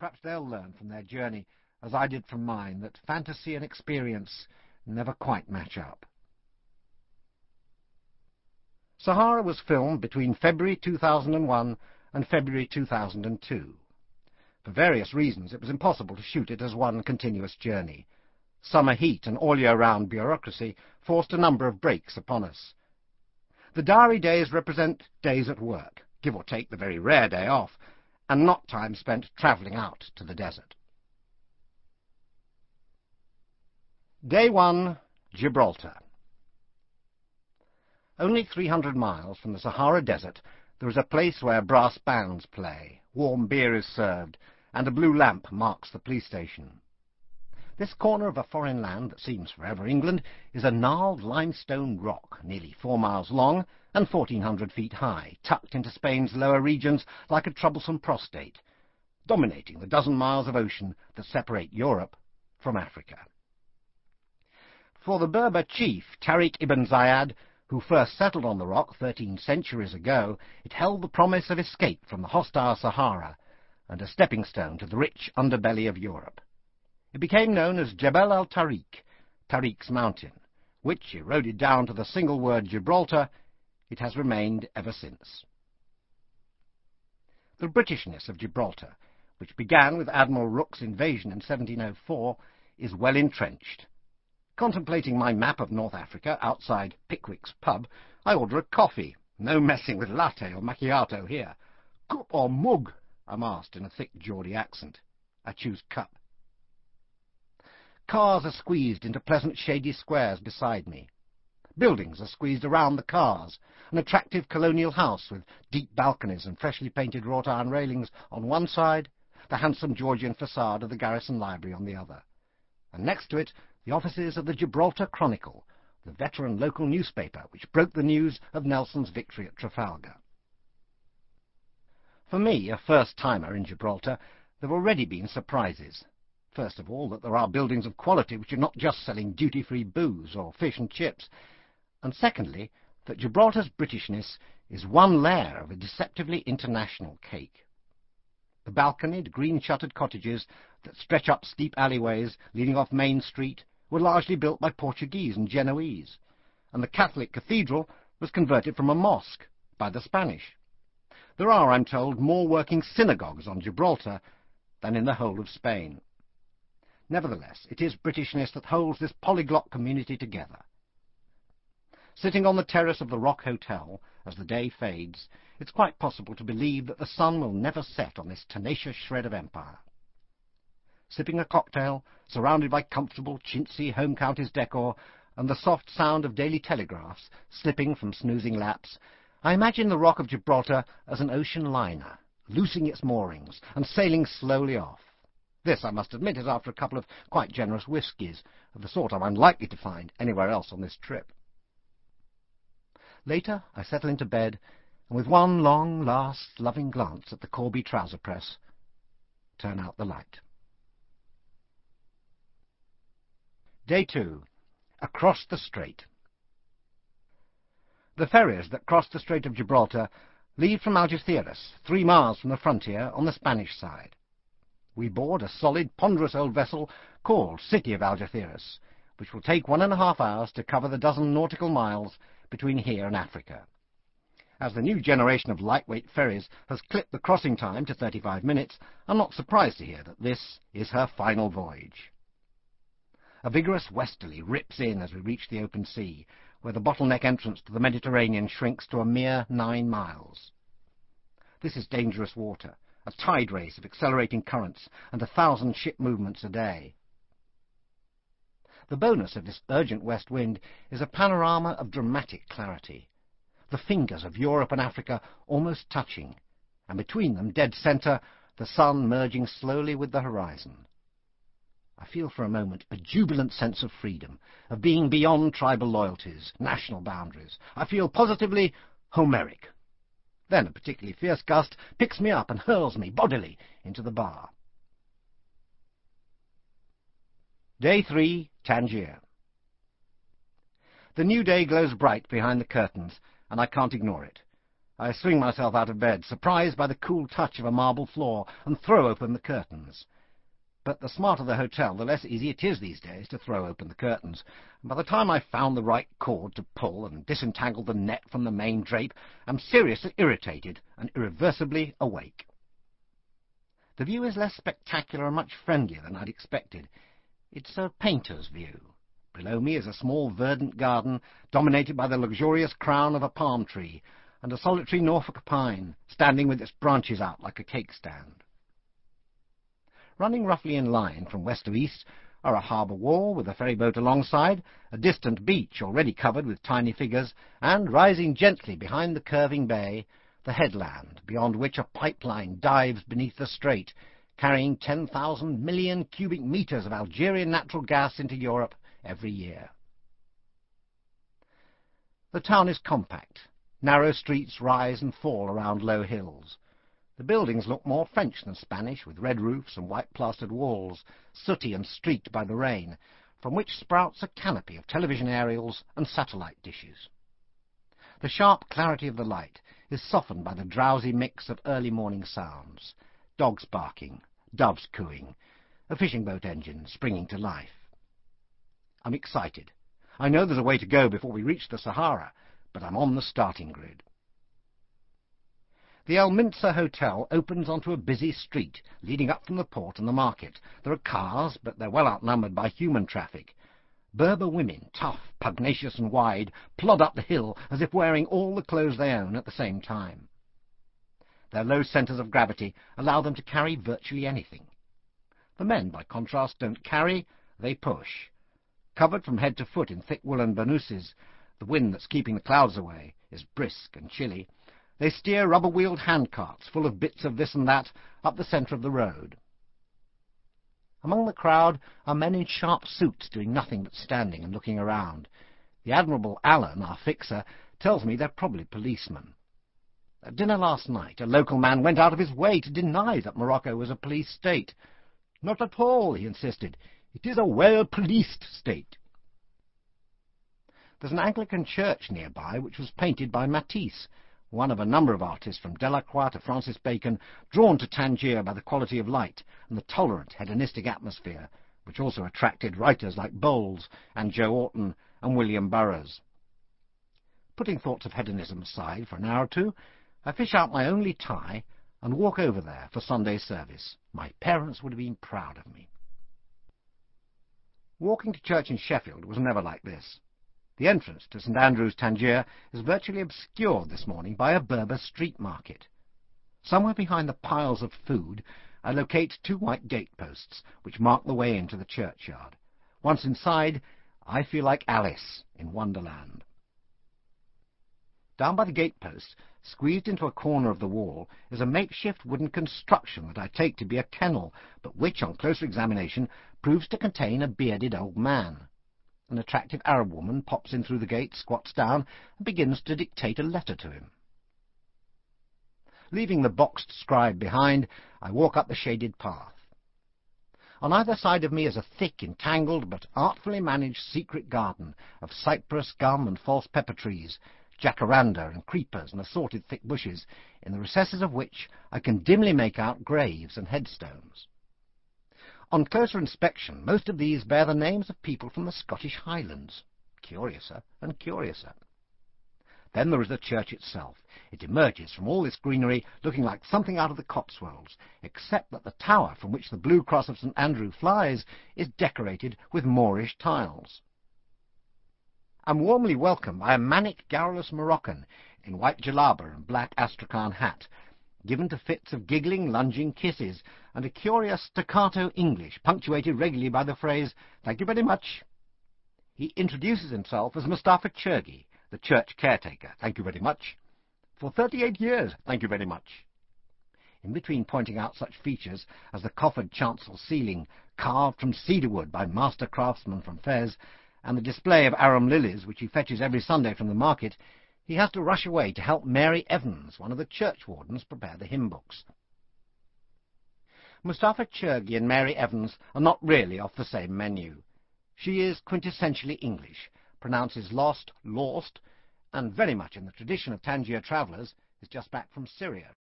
Perhaps they'll learn from their journey, as I did from mine, that fantasy and experience never quite match up. Sahara was filmed between February 2001 and February 2002. For various reasons, it was impossible to shoot it as one continuous journey. Summer heat and all-year-round bureaucracy forced a number of breaks upon us. The diary days represent days at work, give or take the very rare day off, and not time spent travelling out to the desert. Day 1, Gibraltar. Only 300 miles from the Sahara Desert, there is a place where brass bands play, warm beer is served, and a blue lamp marks the police station. This corner of a foreign land that seems forever England is a gnarled limestone rock, nearly four miles long and 1,400 feet high, tucked into Spain's lower regions like a troublesome prostate, dominating the dozen miles of ocean that separate Europe from Africa. For the Berber chief, Tariq ibn Ziyad, who first settled on the rock thirteen centuries ago, it held the promise of escape from the hostile Sahara and a stepping stone to the rich underbelly of Europe. It became known as Jebel al-Tariq, Tariq's mountain, which, eroded down to the single word Gibraltar, it has remained ever since. The Britishness of Gibraltar, which began with Admiral Rooke's invasion in 1704, is well entrenched, Contemplating my map of North Africa outside Pickwick's pub, I order a coffee. No messing with latte or macchiato here. Cup or mug? I'm asked in a thick Geordie accent. I choose cup. Cars are squeezed into pleasant shady squares beside me. Buildings are squeezed around the cars. An attractive colonial house with deep balconies and freshly painted wrought iron railings on one side, the handsome Georgian facade of the Garrison Library on the other. And next to it, the offices of the Gibraltar Chronicle, the veteran local newspaper which broke the news of Nelson's victory at Trafalgar. For me, a first-timer in Gibraltar, there have already been surprises. First of all, that there are buildings of quality which are not just selling duty-free booze or fish and chips. And secondly, that Gibraltar's Britishness is one layer of a deceptively international cake. The balconied, green-shuttered cottages that stretch up steep alleyways leading off Main Street were largely built by Portuguese and Genoese, and the Catholic cathedral was converted from a mosque by the Spanish. There are, I'm told, more working synagogues on Gibraltar than in the whole of Spain. Nevertheless, it is Britishness that holds this polyglot community together. Sitting on the terrace of the Rock Hotel, as the day fades, it's quite possible to believe that the sun will never set on this tenacious shred of empire sipping a cocktail, surrounded by comfortable, chintzy home counties decor, and the soft sound of daily telegraphs slipping from snoozing laps, I imagine the Rock of Gibraltar as an ocean liner, loosing its moorings and sailing slowly off. This, I must admit, is after a couple of quite generous whiskies, of the sort I'm unlikely to find anywhere else on this trip. Later, I settle into bed, and with one long, last, loving glance at the Corby trouser press, turn out the light. Day 2. Across the Strait. The ferries that cross the Strait of Gibraltar leave from Algeciras, three miles from the frontier on the Spanish side. We board a solid, ponderous old vessel called City of Algeciras, which will take one and a half hours to cover the dozen nautical miles between here and Africa. As the new generation of lightweight ferries has clipped the crossing time to 35 minutes, I'm not surprised to hear that this is her final voyage. A vigorous westerly rips in as we reach the open sea, where the bottleneck entrance to the Mediterranean shrinks to a mere nine miles. This is dangerous water, a tide race of accelerating currents and a thousand ship movements a day. The bonus of this urgent west wind is a panorama of dramatic clarity, the fingers of Europe and Africa almost touching, and between them, dead center, the sun merging slowly with the horizon. I feel for a moment a jubilant sense of freedom, of being beyond tribal loyalties, national boundaries. I feel positively Homeric. Then a particularly fierce gust picks me up and hurls me bodily into the bar. Day 3, Tangier. The new day glows bright behind the curtains, and I can't ignore it. I swing myself out of bed, surprised by the cool touch of a marble floor, and throw open the curtains. But the smarter the hotel, the less easy it is these days to throw open the curtains. And by the time I've found the right cord to pull and disentangled the net from the main drape, I'm seriously irritated and irreversibly awake. The view is less spectacular and much friendlier than I'd expected. It's a painter's view. Below me is a small verdant garden dominated by the luxurious crown of a palm tree, and a solitary Norfolk pine, standing with its branches out like a cake stand. Running roughly in line from west to east are a harbour wall with a ferry boat alongside, a distant beach already covered with tiny figures, and, rising gently behind the curving bay, the headland, beyond which a pipeline dives beneath the strait, carrying 10,000 million cubic metres of Algerian natural gas into Europe every year. The town is compact, Narrow streets rise and fall around low hills. The buildings look more French than Spanish, with red roofs and white-plastered walls, sooty and streaked by the rain, from which sprouts a canopy of television aerials and satellite dishes. The sharp clarity of the light is softened by the drowsy mix of early morning sounds, dogs barking, doves cooing, a fishing boat engine springing to life. I'm excited. I know there's a way to go before we reach the Sahara, but I'm on the starting grid. The El Minzah Hotel opens onto a busy street leading up from the port and the market. There are cars, but they're well outnumbered by human traffic. Berber women, tough, pugnacious and wide, plod up the hill as if wearing all the clothes they own at the same time. Their low centres of gravity allow them to carry virtually anything. The men, by contrast, don't carry, they push. Covered from head to foot in thick woolen burnouses, the wind that's keeping the clouds away is brisk and chilly. They steer rubber-wheeled handcarts full of bits of this and that up the centre of the road. Among the crowd are men in sharp suits doing nothing but standing and looking around. The Admirable Allen, our fixer, tells me they're probably policemen. At dinner last night, a local man went out of his way to deny that Morocco was a police state. Not at all, he insisted. It is a well-policed state. There's an Anglican church nearby which was painted by Matisse, one of a number of artists from Delacroix to Francis Bacon, drawn to Tangier by the quality of light and the tolerant hedonistic atmosphere, which also attracted writers like Bowles and Joe Orton and William Burroughs. Putting thoughts of hedonism aside for an hour or two, I fish out my only tie and walk over there for Sunday service. My parents would have been proud of me. Walking to church in Sheffield was never like this. The entrance to St Andrew's, Tangier, is virtually obscured this morning by a Berber street market. Somewhere behind the piles of food, I locate two white gateposts, which mark the way into the churchyard. Once inside, I feel like Alice in Wonderland. Down by the gatepost, squeezed into a corner of the wall, is a makeshift wooden construction that I take to be a kennel, but which, on closer examination, proves to contain a bearded old man. An attractive Arab woman pops in through the gate, squats down, and begins to dictate a letter to him. Leaving the boxed scribe behind, I walk up the shaded path. On either side of me is a thick, entangled, but artfully managed secret garden of cypress, gum, and false pepper trees, jacaranda and creepers and assorted thick bushes, in the recesses of which I can dimly make out graves and headstones. On closer inspection, most of these bear the names of people from the Scottish Highlands. Curiouser and curiouser. Then there is the church itself. It emerges from all this greenery looking like something out of the Cotswolds, except that the tower from which the blue cross of St Andrew flies is decorated with Moorish tiles. I'm warmly welcomed by a manic, garrulous Moroccan in white jalaba and black astrakhan hat, given to fits of giggling, lunging kisses, and a curious staccato English, punctuated regularly by the phrase, Thank you very much. He introduces himself as Mustafa Churgi, the church caretaker. Thank you very much. For 38 years. Thank you very much. In between pointing out such features as the coffered chancel ceiling, carved from cedarwood by master craftsmen from Fez, and the display of arum lilies which he fetches every Sunday from the market, he has to rush away to help Mary Evans, one of the churchwardens, prepare the hymn books. Mustafa Churgi and Mary Evans are not really off the same menu. She is quintessentially English, pronounces lost, lost, and very much in the tradition of Tangier travellers, is just back from Syria.